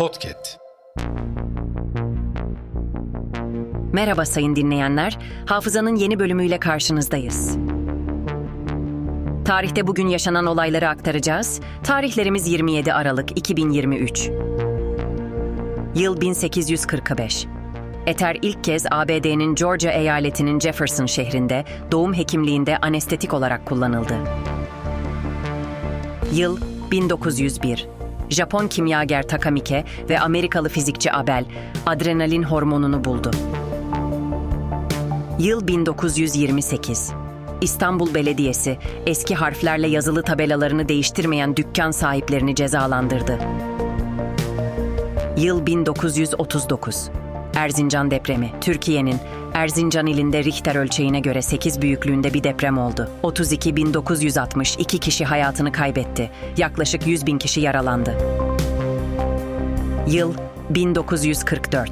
Podcast. Merhaba sayın dinleyenler. Hafızanın yeni bölümüyle karşınızdayız. Tarihte bugün yaşanan olayları aktaracağız. Tarihlerimiz 27 Aralık 2023. Yıl 1845. Eter ilk kez ABD'nin Georgia eyaletinin Jefferson şehrinde doğum hekimliğinde anestetik olarak kullanıldı. Yıl 1901. Japon kimyager Takamike ve Amerikalı fizikçi Abel adrenalin hormonunu buldu. Yıl 1928. İstanbul Belediyesi eski harflerle yazılı tabelalarını değiştirmeyen dükkan sahiplerini cezalandırdı. Yıl 1939. Erzincan depremi. Türkiye'nin Erzincan ilinde Richter ölçeğine göre 8 büyüklüğünde bir deprem oldu. 32.962 kişi hayatını kaybetti. Yaklaşık 100 bin kişi yaralandı. Yıl 1944.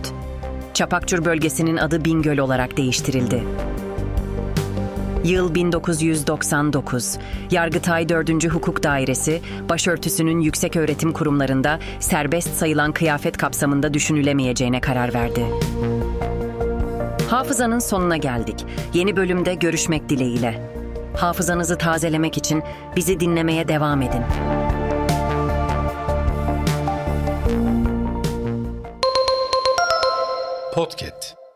Çapakçur bölgesinin adı Bingöl olarak değiştirildi. Yıl 1999. Yargıtay 4. Hukuk Dairesi, başörtüsünün yüksek öğretim kurumlarında serbest sayılan kıyafet kapsamında düşünülemeyeceğine karar verdi. Hafızanın sonuna geldik. Yeni bölümde görüşmek dileğiyle. Hafızanızı tazelemek için bizi dinlemeye devam edin. Podcast.